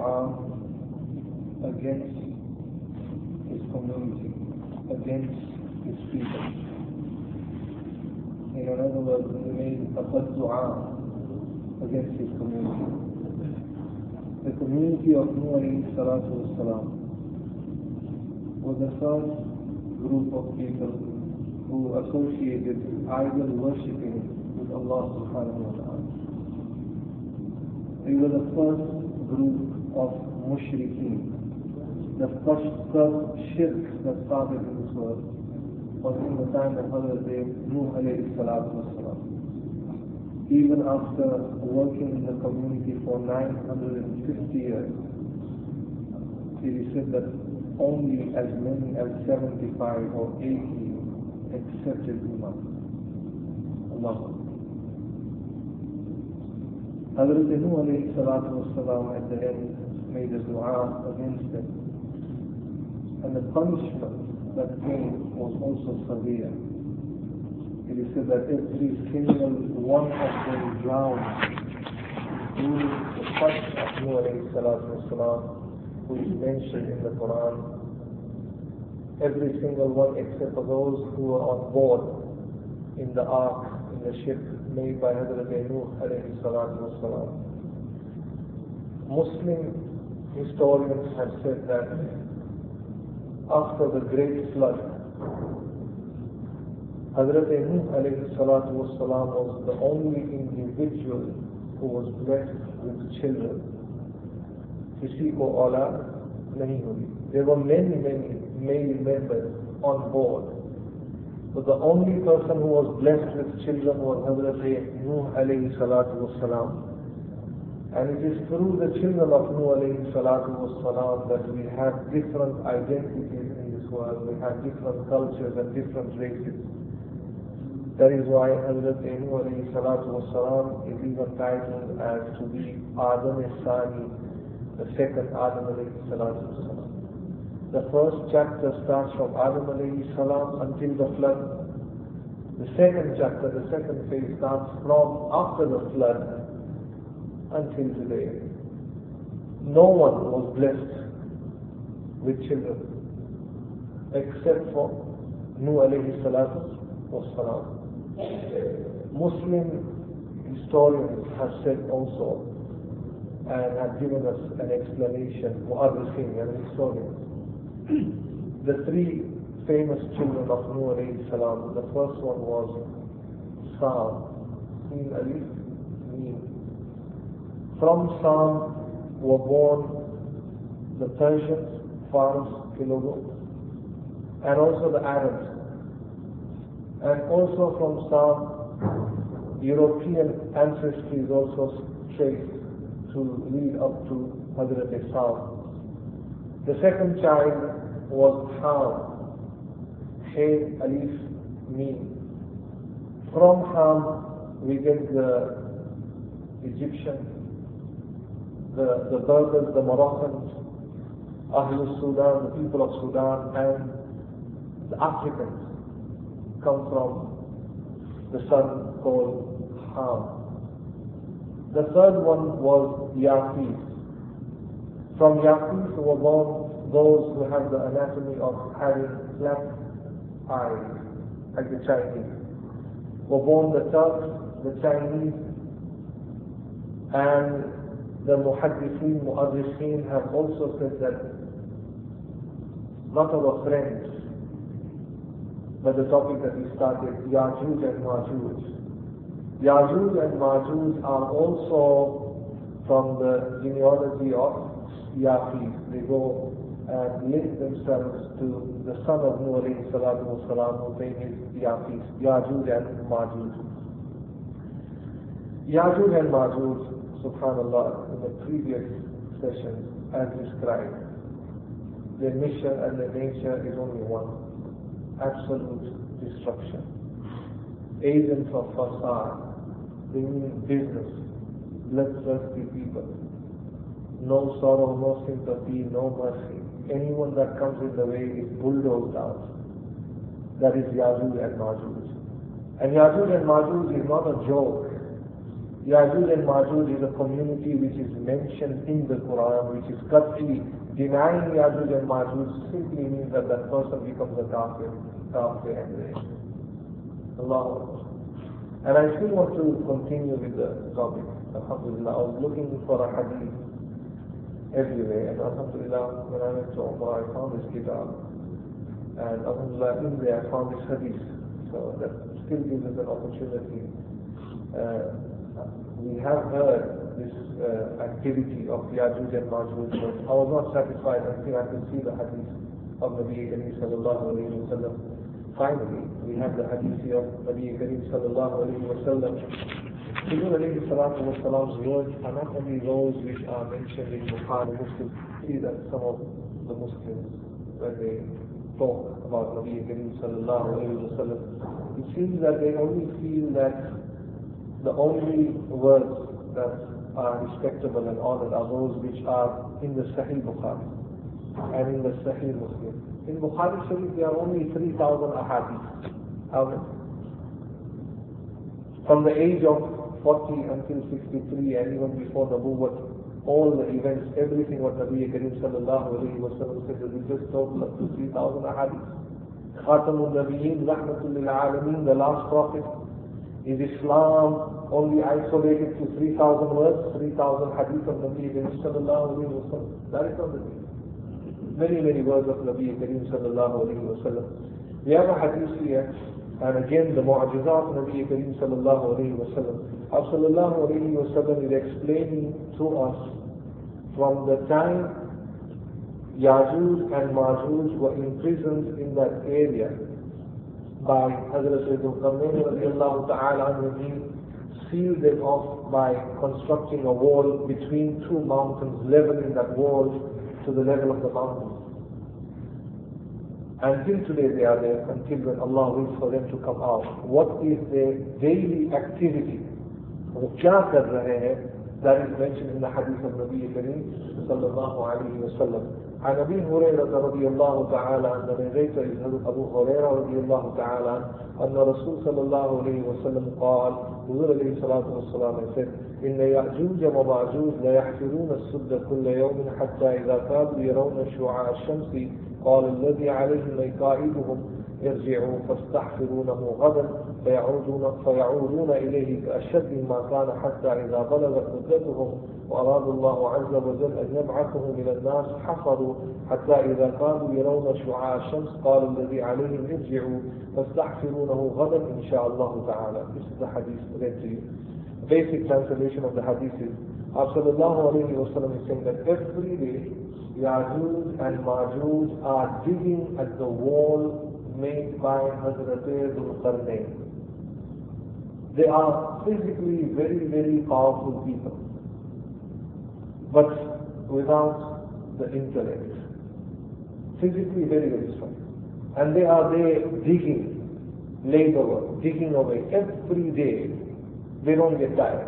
are against his community, against his people. In other words, he made a bad dua against his community. The community of Nuh alayhi was the first group of people who associated idol worshipping with Allah subhanahu wa ta'ala. They were the first group of mushrikeen. The first, shirk that started in this world was in the time of Hazrat Nuh alayhi salatu. Even after working in the community for 950 years, it is said that only as many as 75 or 80 accepted Iman. Allah. Hazrat Nuh alayhi salatu wasalam at the end made a dua against them. And the punishment that came was also severe. It is said that every single one of them drowned during the touch of Nuh alayhi salatu wasalam, who is mentioned in the Quran. Every single one except for those who were on board in the ark, in the ship made by Hazrat Nuh alayhi salatu wasalam. Muslim historians have said that after the great flood, Hazrat Nuh alayhi salatu wasalam was the only individual who was blessed with children. किसी को औलाद नहीं हुई. There were many, many male members on board. but the only person who was blessed with children was Hazrat Nuh alayhi salatu wasalam. And it is through the children of Nuh alayhi salatu wasalam that we have different identities in this world. We have different cultures and different races. That is why Hazrat Nuh alayhi salatu wasalam is even titled as to be Adam Sani, the second Adam alayhi salatu wasalam. The first chapter starts from Adam alayhi salam until the flood. The second chapter, the second phase starts from after the flood until today. No one was blessed with children except for Nuh alayhi salatu wasalam. Muslim historians have said also and have given us an explanation, mu'arrikhin and historians. the three famous children of Nuh salam, the first one was Sam, Mim Alif. From Sam were born the Persians, Fars, Kilogo, and also the Arabs. And also from Sam, European ancestry is also traced to lead up to Hazrat Sam. The second child was Ham, Hay, Alif, Mim. From Ham we get the Egyptian, the, the Berbers, the Moroccans, Ahlul Sudan, the people of Sudan, and the Africans come from the son called Ham. The third one was Yaqis. From Yaqis were born those who have the anatomy of having black eyes, like the Chinese. Were born the Turks, the Chinese, and the Muhaddithin, Mu'arrikhin have also said that not our friends, but the topic that we started, Yajuj and Majuj. Yajuj and Majuj are also from the genealogy of Yaqis. They go and link themselves to the son of Nuh alayhi salatu wasalam, whose name is Yaqis, Yajuj and Majuj. Yajuj and Majuj, subhanallah, in the previous session, as described, their mission and their nature is only one, absolute destruction. Agents of fasad, bringing business, bloodthirsty people, no sorrow, no sympathy, no mercy. Anyone that comes in the way is bulldozed out. That is Yajuj and Majuj. And Yajuj and Majuj is not a joke. Yajuj and Majuj is a community which is mentioned in the Quran, which is cutly denying Yajuj and Majuj simply means that that person becomes a kafir, kafir and Allah. And I still want to continue with the topic. Alhamdulillah, I was looking for a hadith everywhere, and Alhamdulillah, when I went to Umrah, I found this kitab. And Alhamdulillah, in there I found this hadith. So that still gives us an opportunity. Uh, we have heard this uh, activity of the Yajuj and Majuj, but I was not satisfied until I could see the hadith of Nabi Kareem sallallahu alayhi wa sallam. Finally, we have the hadith of Nabi Kareem sallallahu alayhi wa sallam. Alayhi salatu wa salam's words are not only those which are mentioned in Bukhari Muslim, see that some of the Muslims, when they talk about Nabi Kareem sallallahu wa sallam, it seems that they only feel that the only words that are respectable and honored are those which are in the Sahih Bukhari and in the Sahih Muslim. In Bukhari Sharif there are only 3,000 ahadith. From the age of 40 until 63 and even before the Nubuwwat, all the events, everything what Nabi Karim sallallahu alayhi wa sallam said, we just total up to 3,000 ahadith. Khatamul Nabiyyin, Rahmatul Lil Alameen, the last prophet, is Islam only isolated to 3,000 words, 3,000 hadith of Nabi Kareem sallallahu alayhi wa sallam? That is not the. Many, many words of Nabi Kareem sallallahu alayhi wa sallam. We have a hadith here, and again the mu'ajizat of Nabi Kareem sallallahu alayhi wa sallam. Sallallahu alayhi wa sallam is explaining to us from the time Yajuj and Majuj were imprisoned in that area by Hazrat Sayyidul Qarnayn radiallahu ta'ala anhu, sealed them off by constructing a wall between two mountains, leveling that wall to the level of the mountain. Until today they are there, until when Allah wills for them to come out. What is their daily activity? वो क्या कर रहे हैं that is mentioned in the hadith of Nabi Kareem sallallahu alayhi wa sallam. عن ابي هريره رضي الله تعالى عنه narrator is ابو هريره رضي الله تعالى عنه ان الرسول صلى الله عليه وسلم قال حضور عليه الصلاه والسلام said ان ياجوج وماجوج لا يحفرون السد كل يوم حتى اذا كادوا يرون شعاع الشمس قال الذي عليهم ميقائدهم ارجعوا فاستحفرونه غدا فيعودون, فيعودون إليه كأشد ما كان حتى إذا بلغت مدتهم وأراد الله عز وجل أن يبعثهم إلى الناس حفروا حتى إذا كانوا يرون شعاع الشمس قال الذي عليهم ارجعوا فاستحفرونه غدا إن شاء الله تعالى This is the hadith you. Basic translation of the hadith is Sallallahu alayhi wa sallam is saying that every day Yajuj and Majuj are digging at the wall made by Hazrat Dhul. They are physically very, very powerful people, but without the intellect. Physically very, very strong. And they are there digging, labor digging away every day. They don't get tired.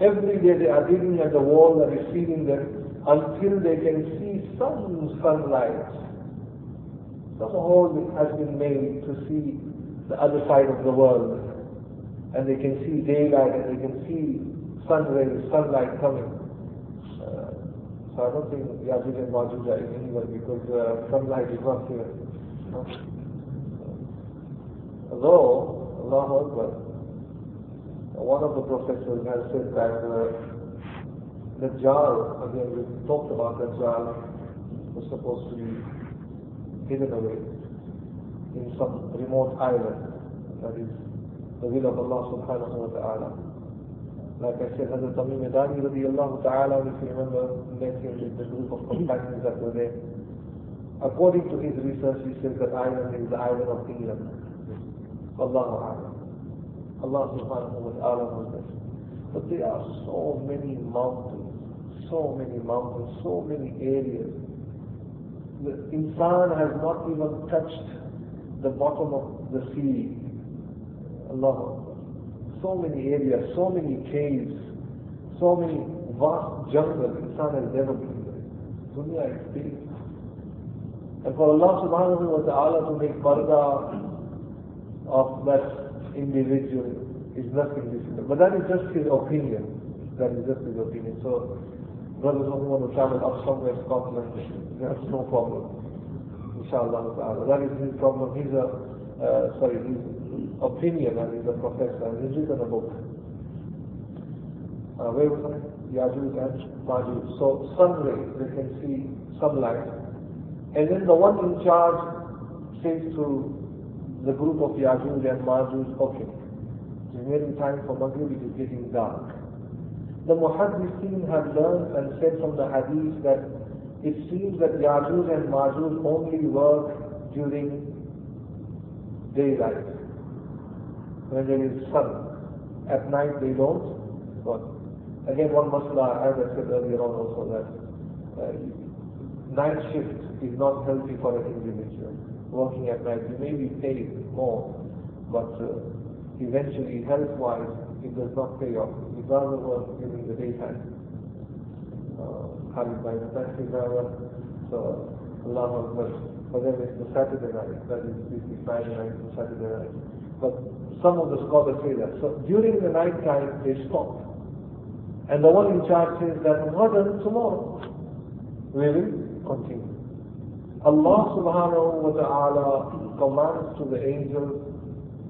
Every day they are digging at the wall and feeding them until they can see some sunlight. Some hole has been made to see the other side of the world and they can see daylight and they can see sun rays, sunlight coming. Uh, so I don't think Yajuj and Majuj are anywhere because uh, sunlight is not here. Although, Allah Akbar, one of the professors has said that uh, the jar, again we talked about that jar, was supposed to be hidden away in some remote island that is the will of Allah subhanahu wa ta'ala. Like I said, Hazrat Tamim Medani radiallahu ta'ala, if you remember, mentioned the group of companions that were there. According to his research, he says that island is the island of England. Allahu A'lam. Allah subhanahu wa ta'ala knows this. But there are so many mountains, so many mountains, so many areas. The insan has not even touched the bottom of the sea Allah. So many areas, so many caves, so many vast jungles Insan has never been there. Dunya is big. And for Allah subhanahu wa ta'ala to make parda of that individual is nothing difficult. But that is just his opinion. That is just his opinion. So brothers who want to travel up somewhere, Scotland, that's no problem. Inshallah That is his problem. He's a, uh, sorry, his opinion and he's a professor and he's written a book. Uh, where was I? And Majuj. So sun rays, they can see sunlight. And then the one in charge says to the group of Yajuj and Majuj, okay, it's nearing time for Maghrib, it is getting dark. The Muhaddithin have learned and said from the Hadith that it seems that Yajuj and Majuj only work during daylight, when there is sun. At night they don't work. Again, one masla, as I said earlier on also, that uh, night shift is not healthy for an individual. Working at night, you may be paid more, but uh, eventually, health-wise, it does not pay off. You'd rather work during the daytime. Khalid by the taxi driver, so Allah Akbar. For them it's the Saturday night, that is the Friday night and Saturday night. But some of the scholars say that. So during the night time they stop. And the one in charge says that Ghadan tomorrow we will continue. Allah subhanahu wa ta'ala commands to the angels,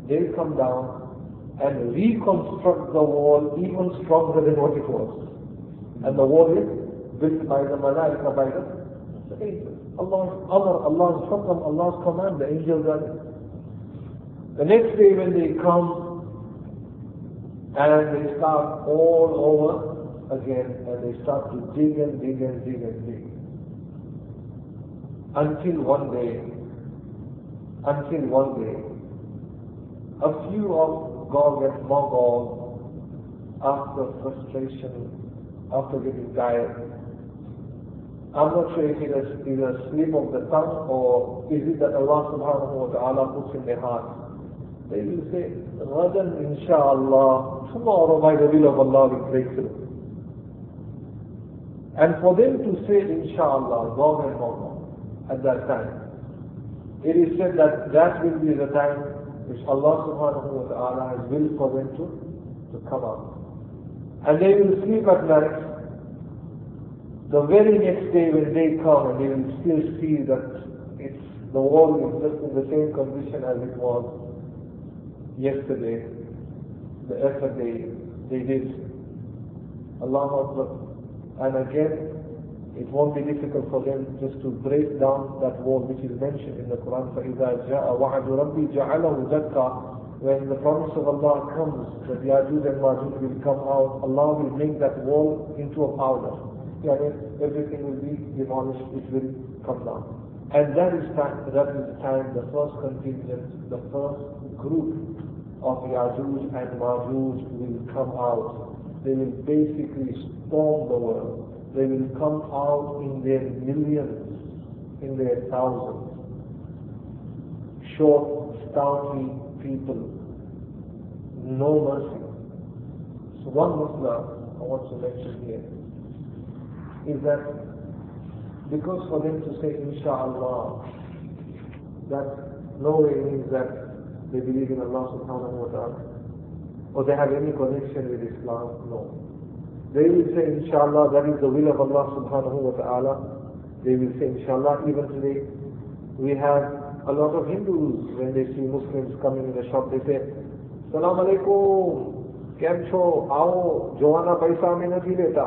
they come down and reconstruct the wall even stronger than what it was. And the wall is built by the malaika, by the, angels. Allah's amr, Allah's Allah's command, the angels are The next day when they come, and they start all over again and they start to dig and dig and dig and dig. Until one day, until one day, a few of Gog and Magog, after frustration, after getting tired, I'm not sure if it is, a slip of the tongue or is it that Allah subhanahu wa ta'ala puts in their heart they will say, Ghadan inshallah, tomorrow by the will of Allah will break through. And for them to say inshallah, Gog and Magog, at that time, it is said that that will be the time which Allah subhanahu wa ta'ala has willed for them to, to come out. And they will sleep at night. The very next day when they come and they will still see that it's, the wall is just in the same condition as it was yesterday, the effort they, they did. Allah Akbar. And again, it won't be difficult for them just to break down that wall which is mentioned in the Quran. فَإِذَا جَاءَ وَعَدُ رَبِّي جَعَلَهُ دَكَّا When the promise of Allah comes that Yajuj and Majuj will come out, Allah will make that wall into a powder. Yeah, everything will be demolished, it will come down. And that is time, that is the time the first contingent, the first group of Yajuj and Majuj will come out. They will basically storm the world. They will come out in their millions, in their thousands. Short, stoutly people, no mercy. So one Muslim I want to mention here is that because for them to say inshallah, that no way means that they believe in Allah subhanahu wa ta'ala, or they have any connection with Islam, no. They will say, inshallah, that is the will of Allah subhanahu wa ta'ala. They will say, inshallah, even today, we have a lot of Hindus, when they see Muslims coming in the shop, they say, Salam alaikum, કેમ છો આવો જોવાના પૈસા અમે નથી લેતા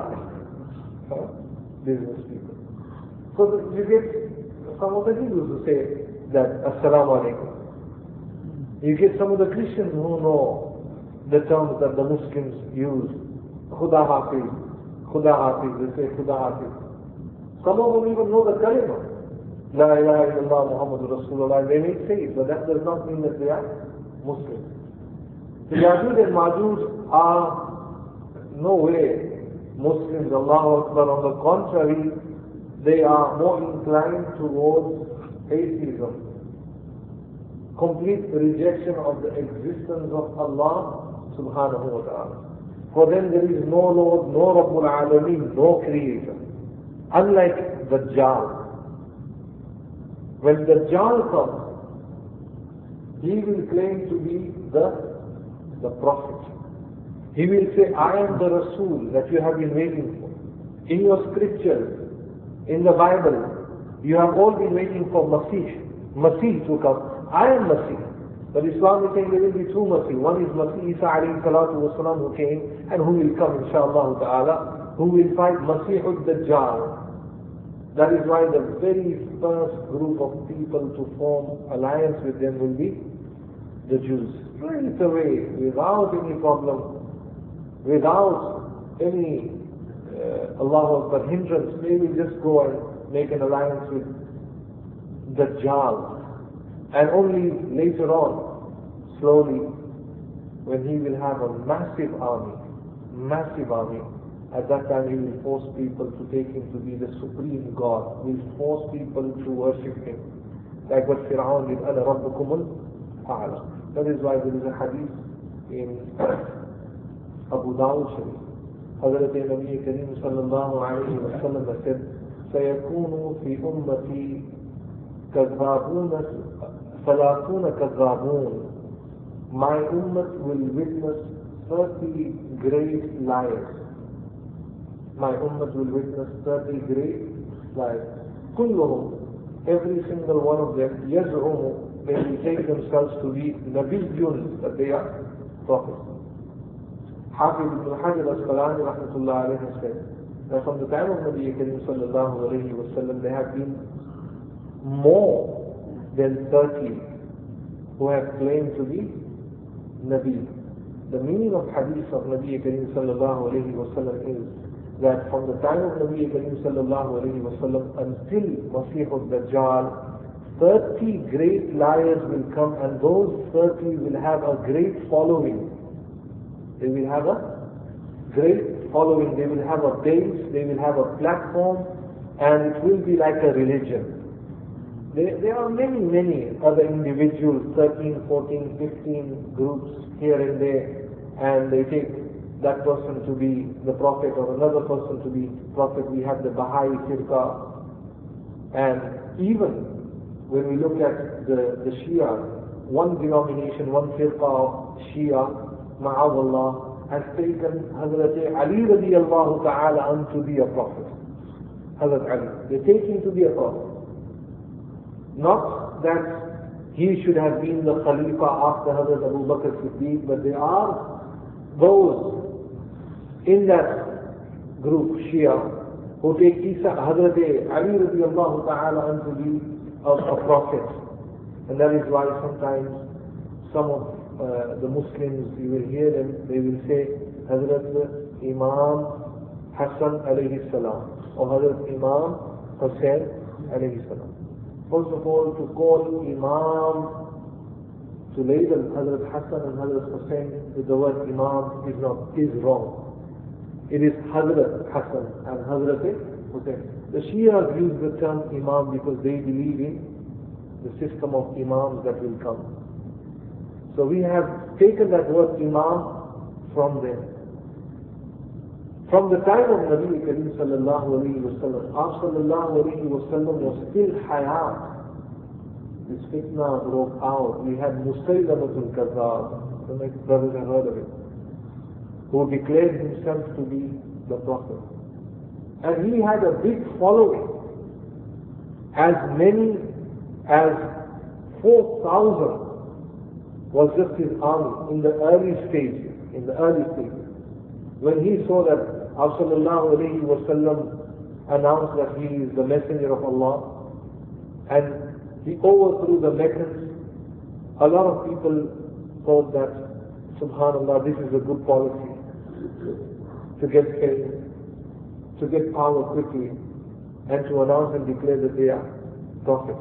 business people so you get some of the Hindus who say that assalamu alaikum you get some of the Christians who know the terms that the Muslims use. Khuda Hafiz, Khuda Hafiz, they say Khuda Hafiz. Some of them even know the kalima. La ilaha illallah Muhammad Rasulullah. They may say it, but that does not mean that they are Muslims. The Yajud and Majud are no way Muslims, Allah Akbar. On the contrary, they are more inclined towards atheism complete rejection of the existence of Allah subhanahu wa ta'ala. For them there is no Lord, no Rabbul Alameen, no Creator. Unlike the Dajjal. When the Dajjal comes, he will claim to be the the Prophet. He will say, I am the Rasul that you have been waiting for. In your scriptures, in the Bible, you have all been waiting for Masih. Masih to come. I am Masih. But Islam is saying there will be two Masih. One is Masih Isa alayhi salatu wasalam who came and who will come inshaAllah ta'ala, who will fight Masihud al-Dajjal. That is why the very first group of people to form alliance with them will be the Jews. Straight away, without any problem, without any uh, Allah hindrance, they will just go and make an alliance with Dajjal. And only later on, slowly, when he will have a massive army, massive army. At that time, he will force people to take him to be the supreme God. He will force people to worship him. Like what Fir'aun did, أَنَا رَبُّكُمُ الْأَعْلَى That is why there is a hadith in Abu Dawud Sharif. حضرت نبی کریم صلی اللہ علیہ وسلم said, سَيَكُونُ فِي أُمَّتِي كَذَّابُونَ ثَلَاثُونَ كَذَّابُونَ My ummah will witness 30 great liars. my ummah will witness 30 great lies. كلهم, every single one of them, يزعم, they will take themselves to be نبيون, that they are prophets. Hafiz ibn Hajar al-Asqalani rahmatullah alayhi said that from the time of Nabi Karim sallallahu alayhi wa sallam, there have been more than 30 who have claimed to be Nabi. The meaning of hadith of Nabi Karim sallallahu alayhi wa sallam is that from the time of Nabi Karim sallallahu alayhi wa sallam until Masih al-Dajjal, 30 great liars will come and those 30 will have a great following. They will have a great following. They will have a base, they will have a platform, and it will be like a religion. There, there are many, many other individuals, 13, 14, 15 groups here and there, and they take that person to be the Prophet or another person to be Prophet. We have the Baha'i Firqa. And even when we look at the, the Shia, one denomination, one Firqa of Shia, Ma'awallah, has taken Hazrat Ali radiallahu ta'ala to be a Prophet. Hazrat Ali. They take him to be a Prophet. Not that he should have been the Khalifa after Hazrat Abu Bakr Siddiq, but they are those in that group, Shia, who take Isa, Hazrat Ali radiallahu ta'ala to be a, a prophet. And that is why sometimes some of uh, the Muslims, you will hear them, they will say, Hazrat Imam Hassan alayhi salam, or Hazrat Imam Hussein alayhi salam. First of all, to call Imam to label Hazrat Hassan and Hazrat Hussein with the word Imam is not, is wrong. It is Hazrat Hassan and Hazrat Hussein. The Shias use the term Imam because they believe in the system of Imams that will come. So we have taken that word Imam from them. From the time of Nabi Karim sallallahu alayhi wa sallam, Our sallallahu alayhi wa sallam was still hayat. This fitna broke out. We had Musaylamatul Kazab. The next brothers have heard of it who declared himself to be the Prophet. And he had a big following, as many as 4,000 was just his army in the early stages, in the early stages. When he saw that Wasallam announced that he is the messenger of Allah, and he overthrew the Meccans, a lot of people thought that, subhanAllah, this is a good policy to get fame, to get power quickly, and to announce and declare that they are prophets.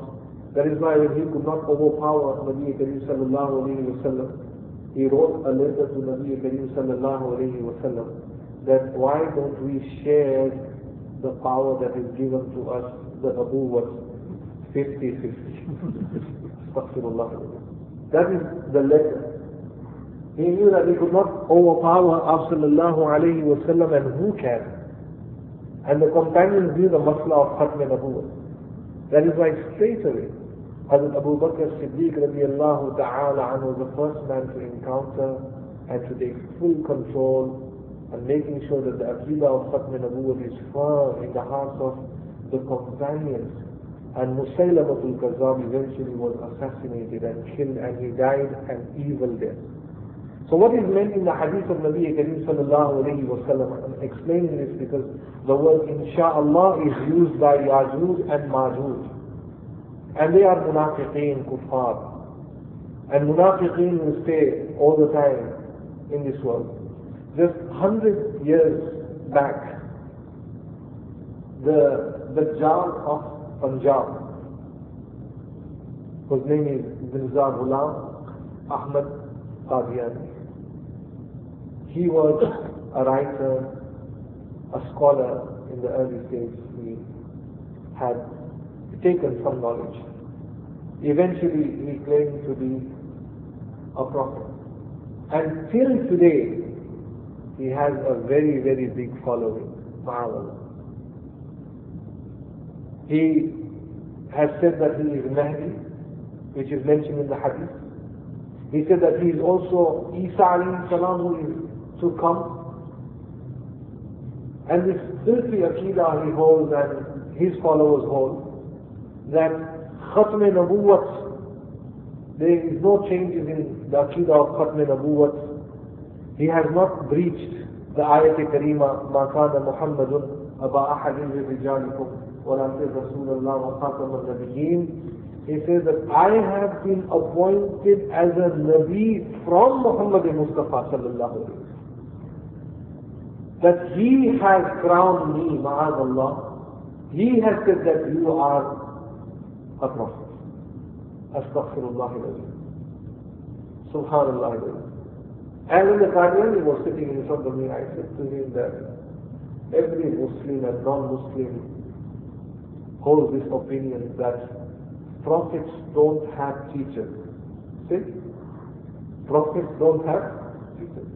That is why when he could not overpower Nabi Karim sallallahu alayhi he wrote a letter to Nabi Karim sallallahu alayhi that why don't we share the power that is given to us, the Abu was 50-50. that is the letter he knew that he could not overpower Sallallahu alayhi Wasallam and who can? And the companions knew the masla of Khatm Nabuwah. That is why straight away, Hazrat Abu Bakr Siddiq radiallahu ta'ala was the first man to encounter and to take full control and making sure that the Aqidah of Khatm Nabuwwat is firm in the hearts of the companions. And Musaylamatul Kazab eventually was assassinated and killed and he died an evil death. So what is meant in the hadith of Nabi Kareem sallallahu alayhi wa sallam, I'm explaining this because the word insha'Allah is used by Yajuj and Majuj. And they are munafiqeen, kuffar. And munafiqeen will stay all the time in this world. Just hundred years back, the the Jar of Punjab, whose name is Zinzar Ghulam Ahmad Qadiani. He was a writer, a scholar in the early stage. He had taken some knowledge. Eventually, he claimed to be a prophet. And till today, he has a very, very big following. Ma'amallah. He has said that he is Mahdi, which is mentioned in the hadith. He said that he is also Isa alayhi salam who is to come. And this filthy aqidah he holds and his followers hold, that Khatm Nabuwat there is no changes in the Aqidah of Khatm Nabuwat. He has not breached the ayat karima ما كان محمد أبا أحد من رجالكم ولكن رسول الله وخاتم النبيين He says that I have been appointed as a Nabi from Muhammad Mustafa sallallahu alayhi That he has crowned me, ma'azallah. He has said that you are a prophet. Astaghfirullah Subhanallah And when the Qadiani was sitting in front of me, I said to him that every Muslim and non-Muslim holds this opinion that prophets don't have teachers. See? Prophets don't have teachers.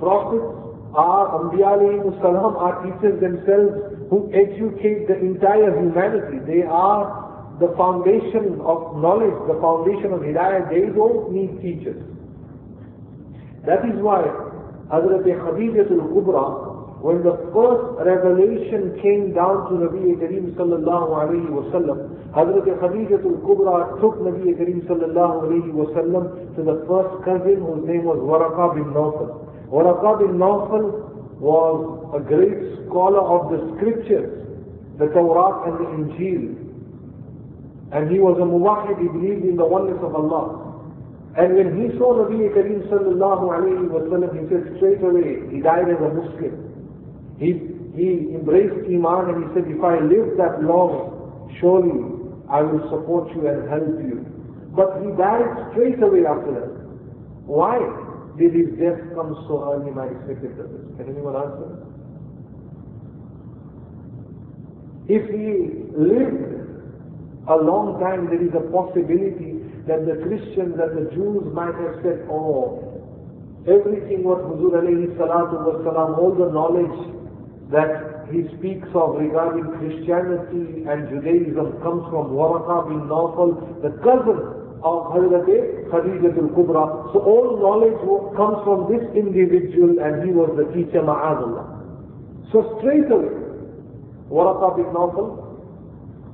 Prophets are, Anbiya salam are teachers themselves who educate the entire humanity. They are the foundation of knowledge, the foundation of hidayah, they don't need teachers. That is why Hazrat Khadijatul Kubra, when the first revelation came down to Nabi Kareem sallallahu alayhi wa sallam, Hazrat Khadijatul Kubra took Nabi Kareem sallallahu alayhi wa sallam to the first cousin whose name was Waraqa bin Nawfal. Waraqa bin Nawfal was a great scholar of the scriptures, the Torah and the Injil. And he was a muwahid, he believed in the oneness of Allah. And when he saw Nabi Kareem sallallahu alayhi wa sallam, he said straight away, he died as a Muslim. He, he embraced Iman and he said, if I live that long, surely I will support you and help you. But he died straight away after that. Why did his death come so early, my respected brothers? Can anyone answer? If he lived a long time there is a possibility that the Christians and the Jews might have said, oh, everything what Huzur alayhi salatu all the knowledge that he speaks of regarding Christianity and Judaism comes from Waraqa bin Nawfal, the cousin of Hazrat Khadijah al-Kubra. So all knowledge comes from this individual and he was the teacher Ma'adullah. So straight away, Waraqa bin Nawfal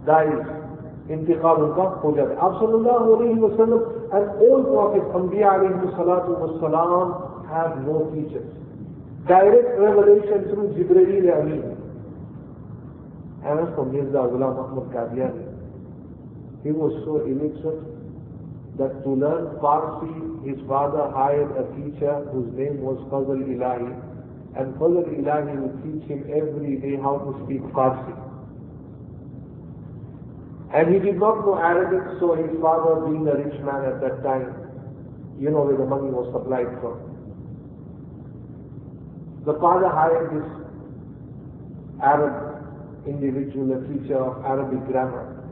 dies intiqam al ho jabe aap sallallahu alayhi wa sallam and all prophets anbiya alayhi salatu wasalam have no teachers. Direct revelation through jibreel amin and as for mirza ghulam ahmad qadiani he was so illiterate that to learn farsi his father hired a teacher whose name was Fazal ilahi. And Fazal ilahi would teach him every day how to speak farsi and he did not know Arabic, so his father, being a rich man at that time, you know where the money was supplied from. The father hired this Arab individual, a teacher of Arabic grammar,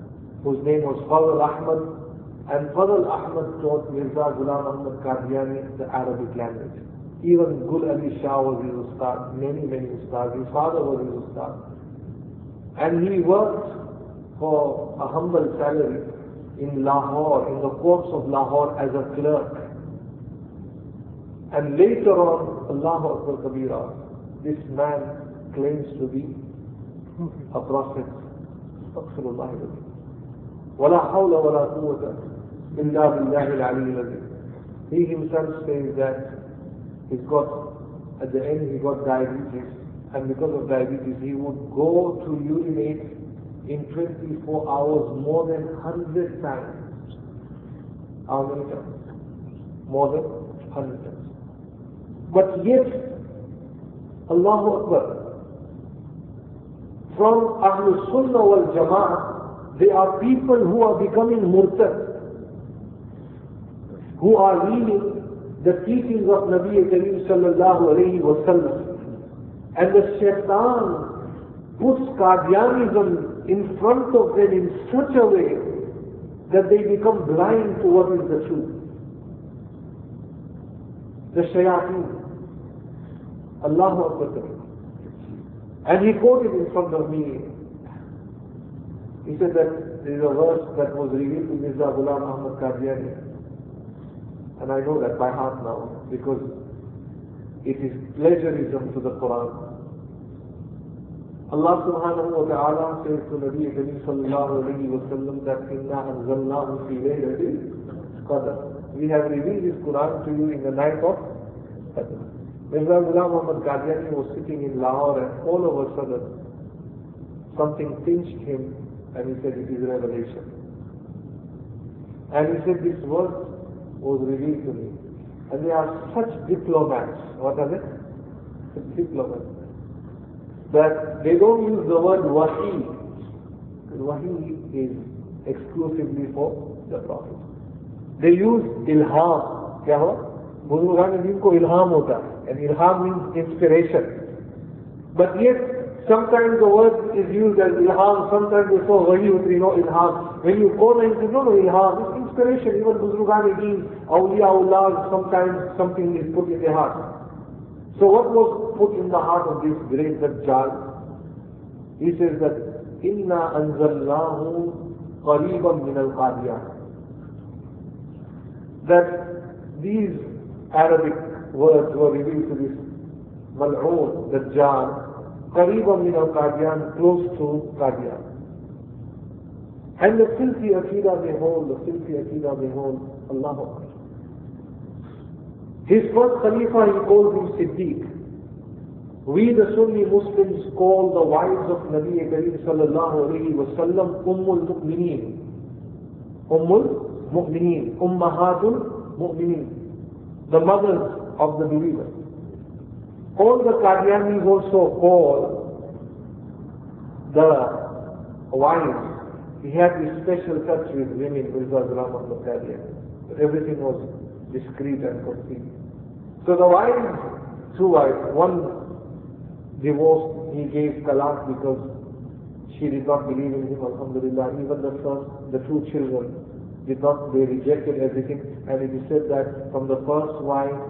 whose name was Fadl Ahmad, and Fadl Ahmad taught Mirza Ghulam Ahmad Qadiani the Arabic language. Even Gul Ali Shah was his ustad, many, many ustads. His father was his ustad. And he worked for a humble salary in Lahore, in the courts of Lahore as a clerk. And later on, Allahu Akbar Kabira, this man claims to be a prophet. Astaghfirullah. ولا حول ولا قوة إلا بالله العلي العظيم. He himself says that he's got, at the end he got diabetes, and because of diabetes he would go to urinate in 24 hours more than 100 times. How many times? More than 100 times. But yet, Allahu Akbar, from Ahlul Sunnah wal Jama'ah, they are people who are becoming murtad, who are leaving the teachings of Nabi Kareem sallallahu alayhi wa sallam. And the shaitan puts Qadianism in front of them in such a way that they become blind to what is the truth. The shayateen. Allahu Akbar. And he quoted in front of me. He said that there is a verse that was revealed to Mirza Ghulam Ahmad Qadiani. And I know that by heart now because it is pleasurism to the Quran. Allah subhanahu wa ta'ala says to Nabi Kareem sallallahu alayhi wa sallam that inna anzalnahu fi laylatil qadr. We have revealed this Quran to you in the night of Qadr. Mirza Ghulam Qadiani was sitting in Lahore and all of a sudden something pinched him and he said it is revelation. And he said this verse was revealed to me. And they are such diplomats. What are they? Diplomats that they don't use the word wahi. Wahi is exclusively for the Prophet. They use ilham. क्या हो बुजुर्गान दिन को ilham होता है and ilham means inspiration. But yet sometimes the word is used as ilham, sometimes it's so wahi you know ilham. When you call and say no no ilham, it's inspiration. Even buzurugan din, awliya Allah, sometimes something is put in their heart. So what was put in the heart of this great Dajjal? He says that, Inna anzalnahu qariban min al That these Arabic words were revealed to this mal'oon, Dajjal, qariban min al close to Qadian. And the filthy Aqidah may hold, the filthy Aqidah may hold, Allah his first Khalifa, he called him Siddiq. We the Sunni Muslims call the wives of Nabi Kareem sallallahu alayhi wa sallam Ummul Mu'mineen. Ummul Mu'mineen. Ummahatul Mu'mineen. The mothers of the believers. All the Qadianis also call the wives. He had this special touch with women, Mirza Ghulam Ahmad Qadian. Everything was discreet and complete. So the wives, two wives, one divorced, he gave talaq because she did not believe in him, alhamdulillah. Even the first, the two children did not, they rejected everything. And it is said that from the first wife,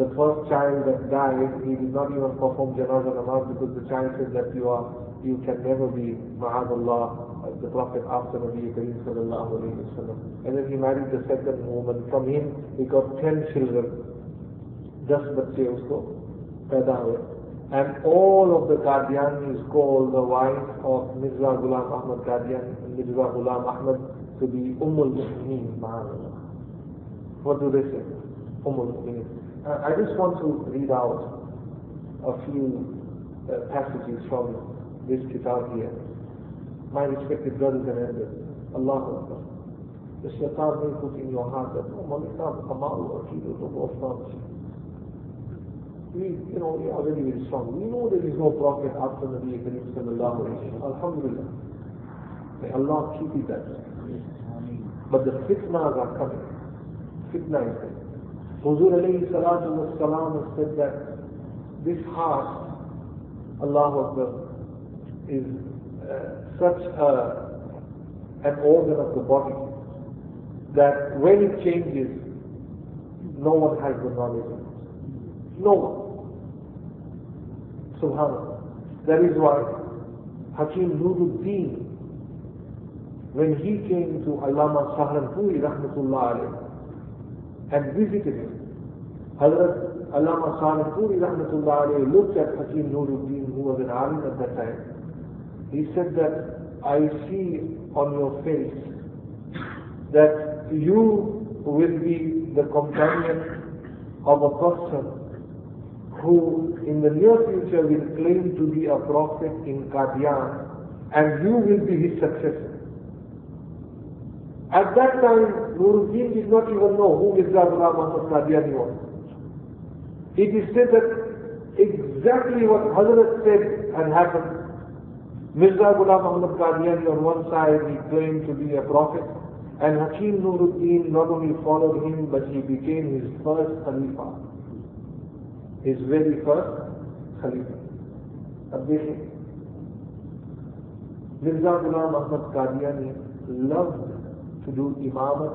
the first child that died, he did not even perform janazah namaz because the child said that you are, you can never be ma'adallah, the Prophet after Nabi Kareem sallallahu alayhi wa And then he married the second woman. From him, he got ten children. दस बच्चे उसको पैदा हुए and all of the Qadianis call the wife of Mirza Ghulam Ahmad Qadian, Mirza Ghulam Ahmad to be Ummul Mu'mineen, What do they say? Ummul Mu'mineen. Uh, I just want to read out a few uh, passages from this kitab here. My respected brothers and elders, Allah Akbar. The shaitan may put in your heart that, oh, Malik, Kamal, Akidu, Both we, you know, we are very, very strong. We know there is no prophet after Nabi Kareem sallallahu alayhi wa Alhamdulillah. May Allah keep it that. But the fitnas are coming. Fitna is coming. Huzur alayhi salatu wa salam has said that this heart, Allah Akbar, is uh, such a, an organ of the body that when it changes, no one has the knowledge of it. No one. Subhanallah. That is why Hakim Nuruddin, when he came to Allama Sahranpuri rahmatullah alayhi, and visited him, Hazrat Allama Salih Puri Rahmatullah looked at Hakim Nuruddin, who was an alim at that time. He said that I see on your face that you will be the companion of a person who in the near future will claim to be a prophet in Qadian and you will be his successor. At that time, Nuruddin did not even know who Mirza Ghulam Muhammad Qadiani was. It is said that exactly what Hazrat said had happened. Mirza Ghulam Muhammad Qadiani on one side, he claimed to be a prophet, and Hakim Nuruddin not only followed him, but he became his first Khalifa his very first Khalifa. अब देखें Mirza Ghulam Ahmad Qadiani loved to do imamat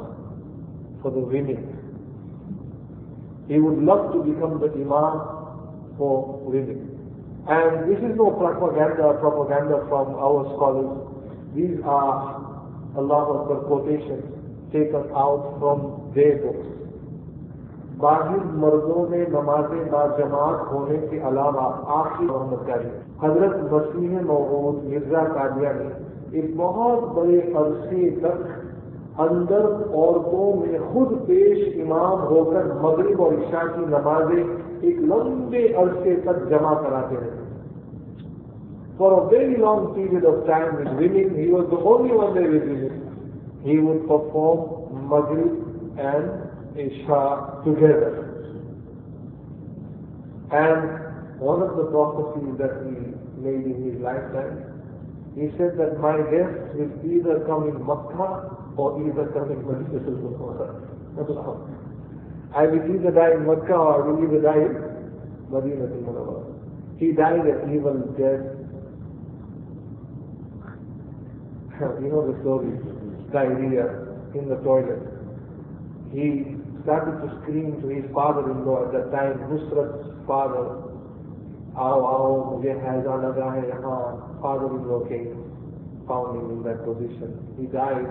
for the women. He would love to become the imam for women. And this is no propaganda, propaganda from our scholars. These are a lot of the quotations taken out from their books. باغر مردوں نے با جماعت ہونے کے علاوہ آخری محمد کاری حضرت مسیح موجود مرزا کالیہ نے ایک بہت بڑے عرصے تک اندر عورتوں میں خود پیش امام ہو کر مغرب اور عشاء کی نمازیں एक लंबे अरसे तक जमा कराते रहे For a very long period of time with women, he was the only one there with women. He would perform Maghrib and Isha together. And one of the prophecies that he made in his lifetime, he said that my death will either come in Makkah or either come in Medina I will either die in Makkah or I will either die in Medina He died an evil death. you know the story, diarrhea in the toilet. He started to scream to his father-in-law at that time, Nusrat's father, आओ आओ मुझे हैजा लगा है यहाँ father-in-law came, found him in that position. He died.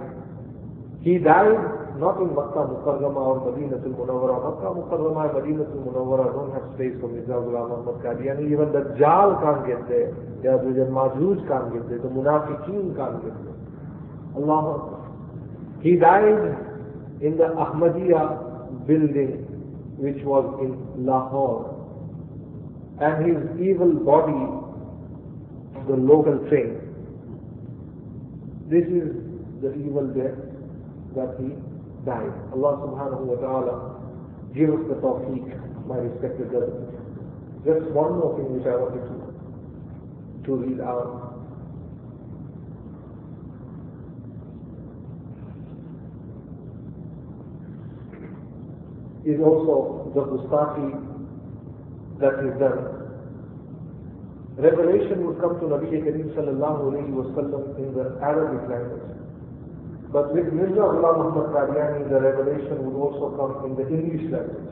He died not in Makkah Mukarrama or Madinatul Munawwara. Makkah Mukarrama and Madinatul Munawwara don't have space for Mirza Ghulam Ahmad Qadiani. Even Dajjal can't get there. The Majuj can't get there. The Munafiqeen can't get there. Allah He died in the Ahmadiyya building which was in Lahore. And his evil body, the local thing. This is the evil death that he died. Allah subhanahu wa ta'ala give us the tawfiq, my respected brothers. Just one more thing which I wanted to, to read out. is also the Gustaki that is done. Revelation would come to Nabi Kareem sallallahu alayhi wa in the Arabic language. But with Mirza Ghulam Muhammad Qadiani, the revelation would also come in the English language.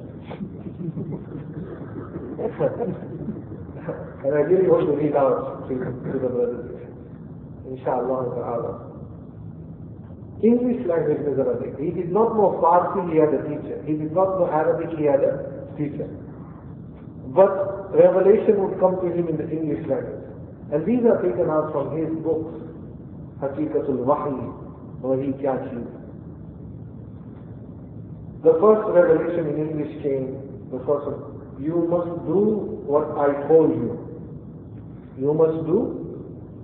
and I really want to read out to, to the brothers. Inshallah ta'ala. English language is Arabic. He did not know Farsi, he had a teacher. He did not know Arabic, he had a teacher. But revelation would come to him in the English language. And these are taken out from his books, Hakikatul Wahi, Wahi Kya Cheez. The first revelation in English came, the first one, you must do what I told you. You must do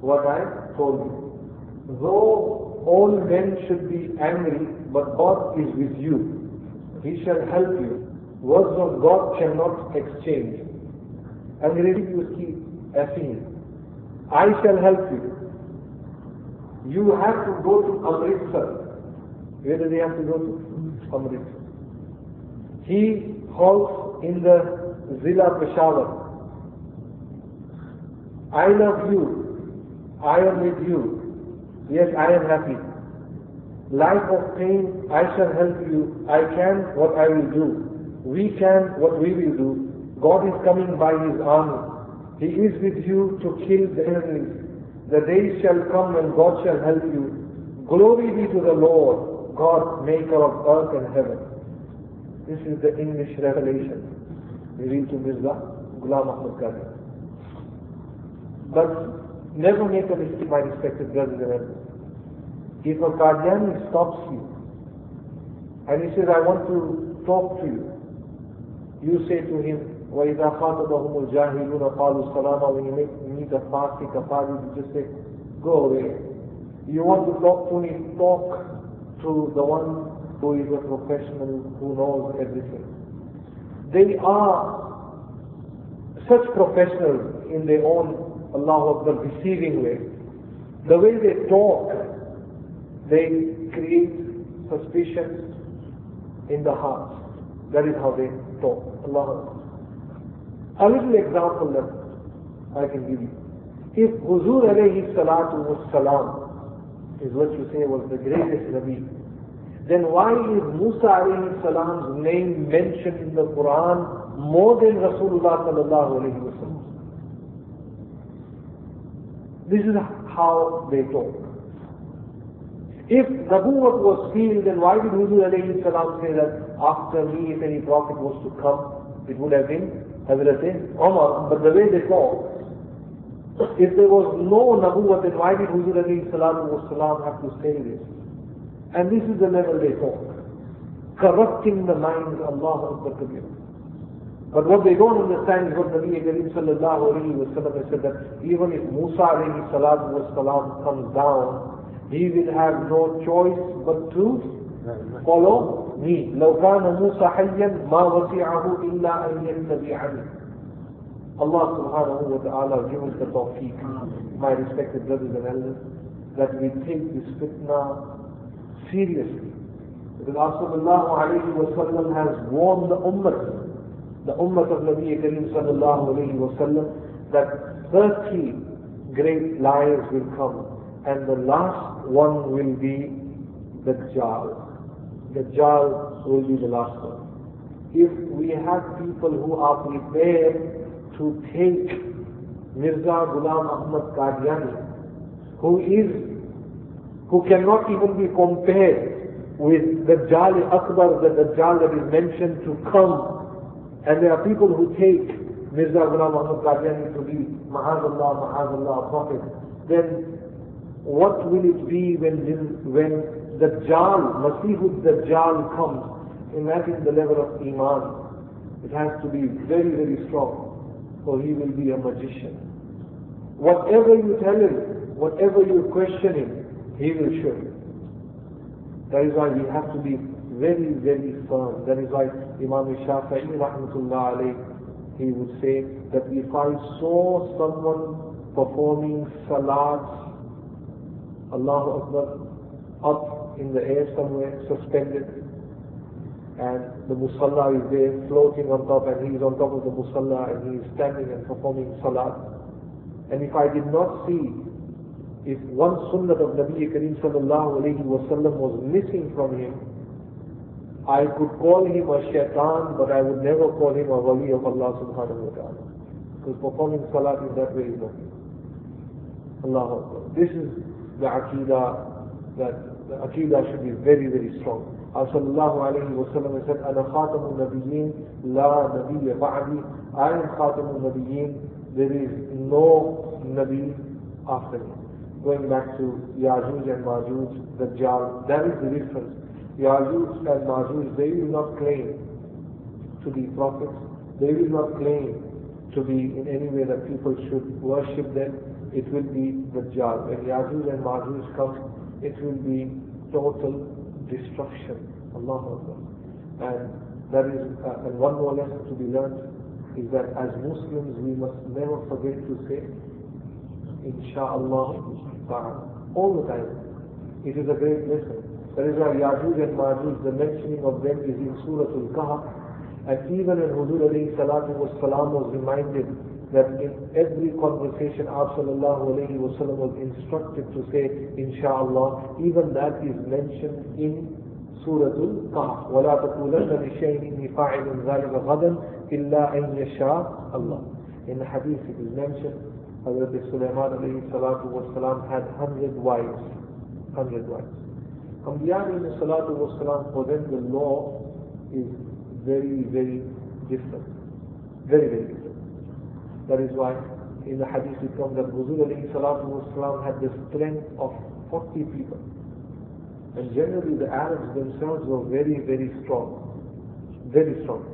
what I told you. Though all men should be angry, but God is with you. He shall help you. Words of God cannot exchange. अंग्रेजी भी उसकी ऐसी है I shall help you. you have to go to Amritsar. Where do they have to go to? Amritsar. He halts in the Zilla Peshawar. I love you. I am with you. Yes, I am happy. Life of pain, I shall help you. I can what I will do. We can what we will do. God is coming by His army. He is with you to kill the enemies. The days shall come when God shall help you. Glory be to the Lord, God, maker of earth and heaven. This is the English revelation. revealed to Mirza Ghulam Ahmad. But never make a mistake, my respected brothers and sisters. If a Qadiani stops you and he says, I want to talk to you, you say to him, وَإِذَا خَاطَبَهُمُ الْجَاهِلُونَ قَالُوا السَّلَامَ When you meet, meet a fasik, a party, you just say, go away. You want to talk to me, talk to the one who is a professional, who knows everything. They are such professionals in their own, Allah Akbar, deceiving way. The way they talk, they create suspicion in the heart. That is how they talk. Allah Akbar. a little example that I can give you. If Huzur alayhi salatu was salam is what you say was the greatest Nabi, then why is Musa alayhi salam's name mentioned in the Quran more than Rasulullah sallallahu alayhi wa sallam? This is how they talk. If Nabuwwat was sealed, then why did Huzur alayhi salam say that after me, if any prophet was to come, it would have been Hazrat Omar, but the way they talk, if there was no Nabuwwat, then why did Huzur alayhi salatu have to say this? And this is the level they talk. Corrupting the mind, Allah Akbar Kabir. But what they don't understand is what Nabi Kareem sallallahu alayhi wa sallam has said that even if Musa alayhi salatu wasalam comes down, he will have no choice but to follow me لو كان موسى حيا ما وسعه إلا أن يتبعني Allah subhanahu wa ta'ala give us the tawfiq, my respected brothers and elders, that we take this fitna seriously. Because Rasulullah alayhi wa sallam has warned the ummah, the ummah of Nabi Kareem sallallahu alayhi wa sallam, that 30 great liars will come, and the last one will be the Dajjal. Dajjal will be the last one. If we have people who are prepared to take Mirza Ghulam Ahmad Qadiani, who is, who cannot even be compared with the Dajjal Akbar, the Dajjal that is mentioned to come, and there are people who take Mirza Ghulam Ahmad Qadiani to be Mahazallah, Mahazallah, Prophet, then what will it be when, when Dajjal, Masihud Dajjal comes, imagine the level of Iman. It has to be very, very strong, for he will be a magician. Whatever you tell him, whatever you question him, he will show you. That is why we have to be very, very firm. That is why Imam Shafi'i rahmatullah alayh, he would say that if I saw someone performing salat, Allahu Akbar, up in the air somewhere, suspended, and the musalla is there floating on top, and he is on top of the musalla, and he is standing and performing salat. And if I did not see, if one sunnah of Nabi Kareem sallallahu alayhi wasallam was missing from him, I could call him a shaitan, but I would never call him a wali of Allah subhanahu wa ta'ala. Because performing salat in that way is not Allah This is the aqidah that the aqidah should be very, very strong. As sallallahu alayhi wa sallam said, أَنَا خَاتَمُ النَّبِيِّينَ لَا نَبِيَّ بَعْدِي I am خَاتَمُ النَّبِيِّينَ There is no Nabi after me. Going back to Yajuj and Majuj, Dajjal, that is the difference. Yajuj and Majuj, they will not claim to be prophets. They will not claim to be in any way that people should worship them. It will be Dajjal. When Yajuj and Majuj come, it will be total destruction. Allah. And that is, uh, and one more lesson to be learned is that as Muslims we must never forget to say, Insha'Allah all the time. It is a great lesson. That is why Yajuj and Majuj, the mentioning of them is in Surah Al-Kahf. And even when Huzur alayhi salatu salam was reminded that in every conversation Sallallahu alayhi wasallam was instructed to say inshallah even that is mentioned in Surah Al-Kahf وَلَا تَقُولَنَّ لِشَيْءٍ إِنِّي فَاعِلٌ ذَلِكَ غَدًا إِلَّا أَن يَشَاءَ اللَّهُ In the hadith it is mentioned Hazrat Sulaiman alayhi salatu wasalam had hundred wives hundred wives Anbiya alayhi salatu wasalam for them the law is very very different Very, very different. That is why in the hadith it comes that Huzur alayhi salatu wasalam had the strength of 40 people. And generally the Arabs themselves were very, very strong. Very strong.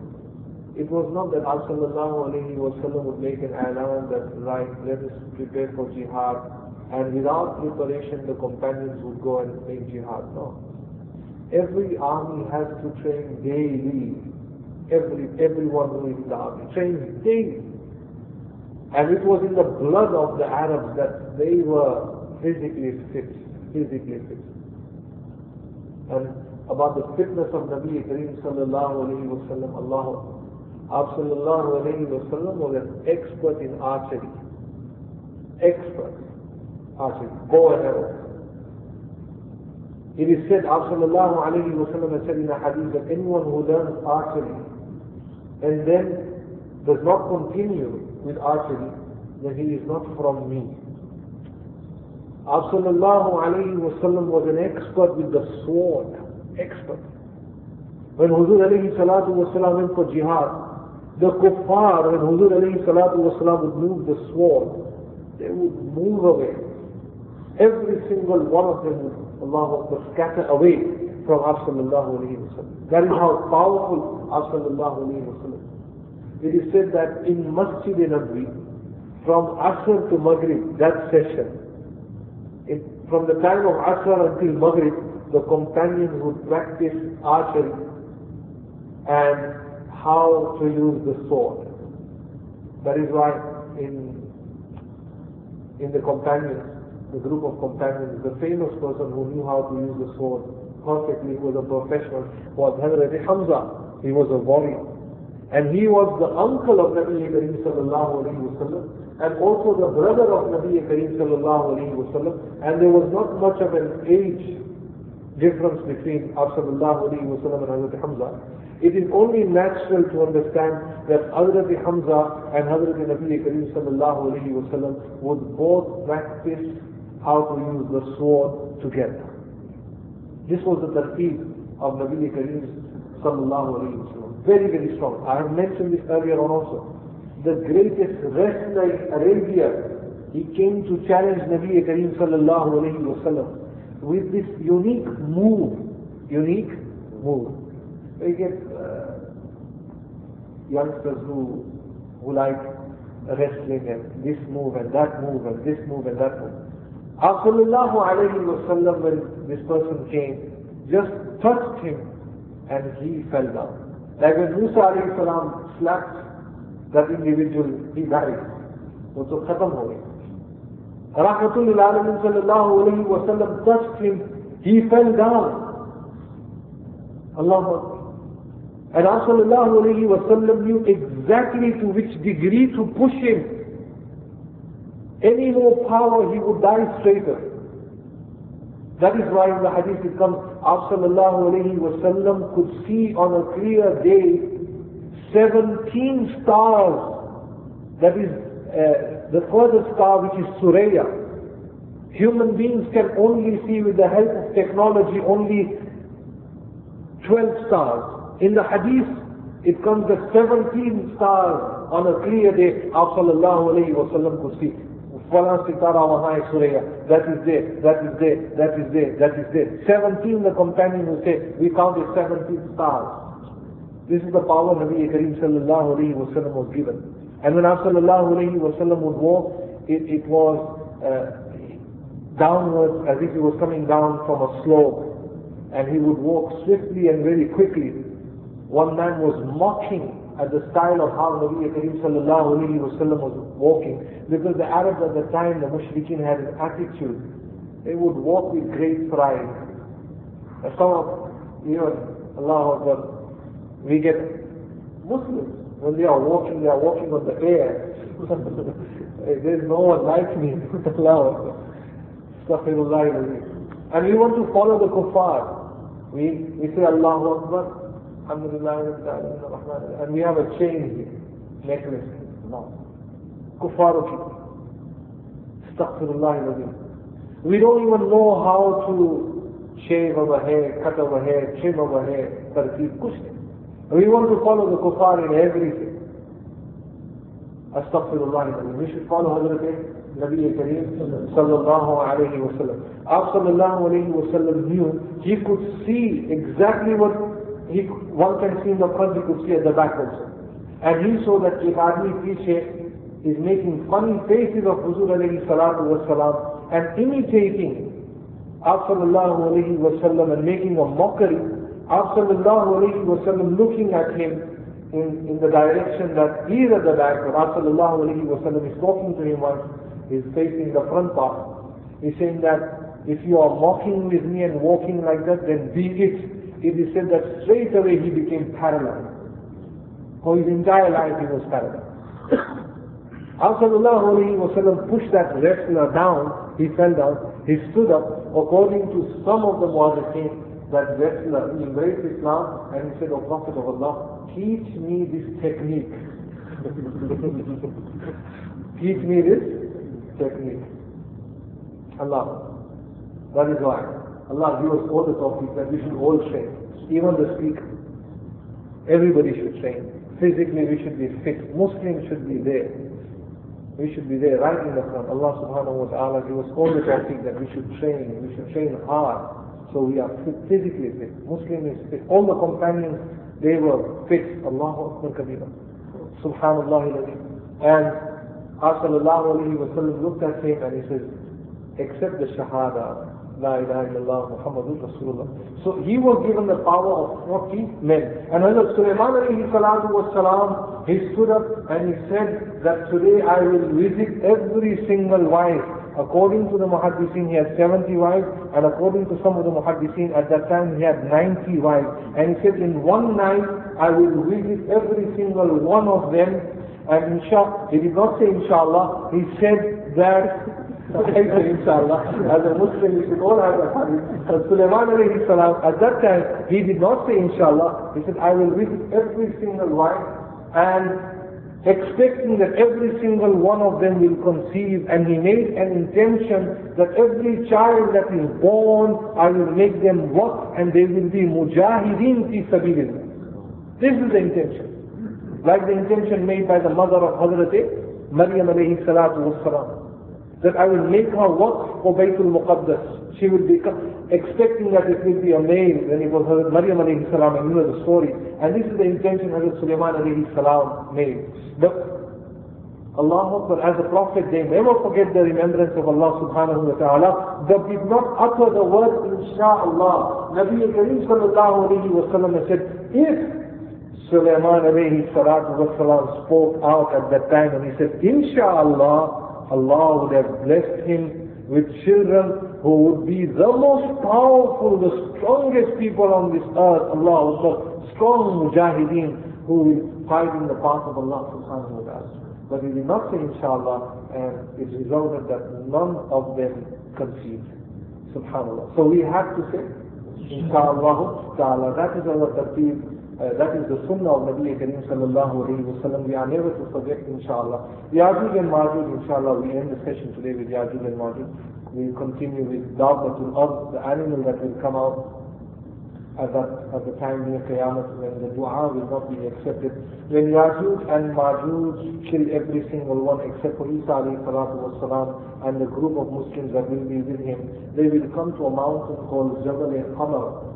It was not that Al sallallahu alayhi wasallam would make an alarm that right, let us prepare for jihad. And without preparation the companions would go and make jihad. No. Every army has to train daily. Every everyone who is in the army trains daily. And it was in the blood of the Arabs that they were physically fit, physically fit. And about the fitness of Nabi Kareem sallallahu alayhi wa sallam, Allah, sallallahu alayhi wa sallam was an expert in archery. Expert. Archery. Bow and arrow. It is said, Sallallahu alayhi wa sallam said in a hadith that anyone who learns archery and then does not continue with archery, then he is not from me. Sallallahu alayhi wa was an expert with the sword. Expert. When Huzur alayhi salatu wa sallam went for jihad, the kuffar, when Huzur alayhi salatu wa sallam would move the sword, they would move away. Every single one of them would Allah Akbar, scatter away from Sallallahu Alaihi Wasallam. That is how powerful Sallallahu Alaihi Wasallam. It is said that in Masjid Nabi, from Asr to Maghrib, that session, it, from the time of Asr until Maghrib, the companions would practice archery and how to use the sword. That is why in in the companions, the group of companions, the famous person who knew how to use the sword perfectly, who was a professional, was Hazrat Hamza. He was a warrior. And he was the uncle of Nabi Kareem sallallahu alayhi wasallam and also the brother of Nabi Kareem sallallahu alayhi wasallam and there was not much of an age difference between sallallahu alayhi wasallam and Hazrat Hamza. It is only natural to understand that Hazrat Hamza and Hazrat Nabi Kareem sallallahu alayhi wasallam would both practice how to use the sword together. This was the tartib of Nabi Kareem sallallahu alayhi wa Very, very strong. I have mentioned this earlier on also. The greatest wrestler in Arabia, he came to challenge Nabi Kareem sallallahu alayhi wa with this unique move. Unique move. We get uh, youngsters who, who like wrestling and this move and that move and this move and that move. Sallallahu alayhi wasallam, when this person came, just touched him and he fell down. Like when Musa alayhi salam slapped that individual, he died. वो तो खत्म हो गया Rahmatul Alamin sallallahu alayhi wa sallam touched him, he fell down. Allah And sallallahu alayhi wa sallam knew exactly to which degree to push him any more power, he would die straighter. That is why in the hadith it comes, alayhi wasallam could see on a clear day 17 stars. That is uh, the furthest star which is Suraya. Human beings can only see with the help of technology only 12 stars. In the hadith, it comes that 17 stars on a clear day, wasallam could see. Falan sitara waha suraya. That is there, that is there, that is there, that is there. 17 the companion will say, we counted 17 stars. This is the power Nabi Kareem sallallahu alayhi wa was given. And when sallallahu alayhi wa would walk, it, it was uh, downwards as if he was coming down from a slope. And he would walk swiftly and very quickly. One man was mocking at the style of how Nabi Kareem sallallahu alayhi was walking. Because the Arabs at the time, the mushrikeen had an attitude. They would walk with great pride. Some of, you know, Allah Akbar, we get Muslims, when they are walking, they are walking on the air. There's no one like me. Allah And we want to follow the kuffar. We, we say Allahu Akbar, Alhamdulillah, and we have a chain here, necklace. No. Kuffar Astaghfirullah We don't even know how to shave our hair, cut our hair, trim our hair, tarkeeb, kuch We want to follow the kuffar in everything. Astaghfirullah. We should follow Hazrat Nabi Kareem sallallahu alayhi wa sallam. After sallallahu alayhi wa sallam knew, he could see exactly what he, one can see in the front, he could see at the back also. And he saw that Admi Piche is making funny faces of Huzur alayhi salatu wa salam and imitating After sallallahu alayhi wa sallam and making a mockery. After sallallahu alayhi wa sallam looking at him in, in the direction that he is at the back, but After sallallahu alayhi wa sallam is talking to him once, He's facing the front part. He's saying that if you are mocking with me and walking like that, then be it. It is said that straight away he became paralyzed. For his entire life he was paralyzed. Wasallam pushed that wrestler down, he fell down, he stood up. According to some of the muazzin, that wrestler embraced Islam and he said, O Prophet of Allah, teach me this technique. teach me this technique. Allah. That is why. Allah gives us all the topics that we should all train. Even the speaker. Everybody should train. Physically we should be fit. Muslims should be there. We should be there right in the front. Allah subhanahu wa ta'ala gives us all the topics that we should train. We should train hard. So we are fit, physically fit. Muslim is fit. All the companions, they were fit. Allahu Akbar Kabira. Subhanallah. And Prophet ﷺ looked at him and he said, accept the Shahada, La ilaha illallah Muhammadur Rasulullah. So he was given the power of 40 men. And Hazrat Sulaiman alayhi salatu was salam, he stood up and he said that today I will visit every single wife. According to the Muhaddiseen, he had 70 wives, and according to some of the Muhaddiseen, at that time he had 90 wives. And he said, in one night, I will visit every single one of them, and inshallah, he did not say inshallah, he said that inshallah. As a Muslim, we should all have a hadith. And salam, at that time, he did not say inshallah. He said, I will visit every single wife and expecting that every single one of them will conceive and he made an intention that every child that is born, I will make them work and they will be mujahideen fi sabilillah. This is the intention. Like the intention made by the mother of Hazrat Maryam alayhi salatu wasalam. That I will make her work for Baytul Muqaddas. She will be expecting that it will be a male when it was Hazrat Maryam alayhi salam and you know the story. And this is the intention Hazrat Sulaiman alayhi salam made. But Allah Akbar, as a prophet, they never forget the remembrance of Allah subhanahu wa ta'ala. They did not utter the word insha'Allah. Nabi Kareem sallallahu alayhi wa sallam said, if Sulaiman alayhi salatu wasalam spoke out at that time and he said, Insha'Allah, Allah would have blessed him with children who would be the most powerful, the strongest people on this earth. Allah was strong mujahideen who will fight in the path of Allah subhanahu wa ta'ala. But he did not say inshallah and it resulted that none of them conceived. Subhanallah. So we have to say inshallah ta'ala. That is our tartib uh, that is the sunnah of Nabi Kareem sallallahu alayhi. We are never to forget, inshallah. Yajuj and Majuj, inshallah, we end the session today with Yajuj and Majuj. We'll continue with Dabbatul Ard, the animal that will come out at, that, at the time near Qiyamah when the dua will not be accepted. When Yajuj and Majuj kill every single one except for Isa alayhi salatu wasalam and the group of Muslims that will be with him, they will come to a mountain called Jabal al-Khamar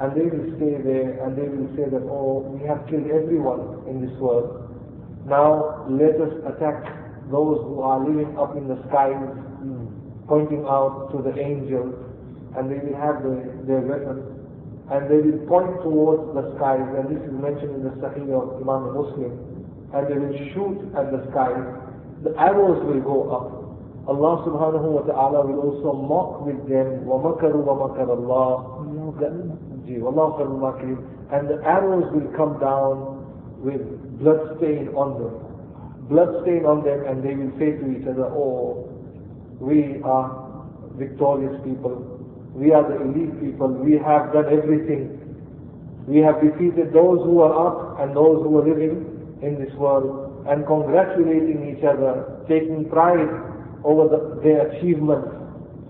and they will stay there and they will say that, oh, we have killed everyone in this world. Now let us attack those who are living up in the skies, pointing out to the angels, and they will have the, their weapons, and they will point towards the skies, and this is mentioned in the Sahih of Imam Muslim, and they will shoot at the skies. The arrows will go up. Allah subhanahu wa ta'ala will also mock with them, وَمَكَرُوا وَمَكَرَ اللَّهُ and the arrows will come down with blood stain on them. Blood stain on them and they will say to each other, oh, we are victorious people. We are the elite people. We have done everything. We have defeated those who are up and those who are living in this world and congratulating each other, taking pride over the, their achievements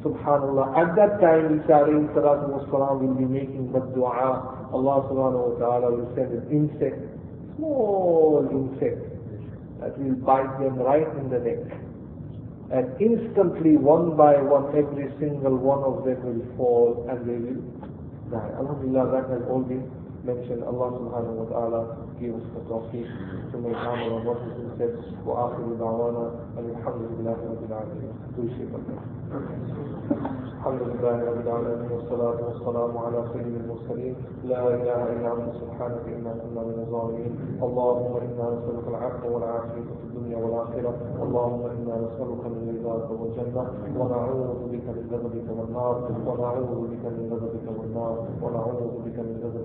Subhanallah. At that time, Isa alayhi salatu wasalam will be making that dua. Allah subhanahu wa ta'ala will send an insect, small insect, that will bite them right in the neck. And instantly, one by one, every single one of them will fall and they will die. Alhamdulillah, that has all been mentioned. Allah subhanahu wa ta'ala give us the tawfiq to make amal on what has been said. دعوانا أن الحمد لله رب العالمين. Do shake الحمد لله رب العالمين والصلاة والسلام على سيد المرسلين لا إله إلا أنت سبحانك إنا كنا من الظالمين اللهم إنا نسألك العفو والعافية في الدنيا والآخرة اللهم إنا نسألك من رضاك والجنة ونعوذ بك من غضبك والنار ونعوذ بك من غضبك والنار ونعوذ بك من غضبك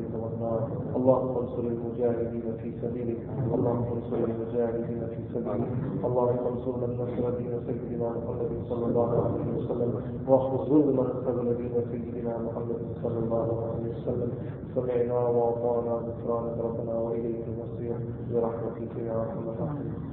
اللهم انصر المجاهدين في سبيلك، اللهم انصر المجاهدين في سبيلك، اللهم انصر من نصر دين سيدنا محمد صلى الله عليه وسلم واخذ من خذل دين سيدنا محمد صلى الله عليه وسلم. سمعنا واطعنا غفرانك ربنا واليك المصير. برحمتك يا ارحم الراحمين.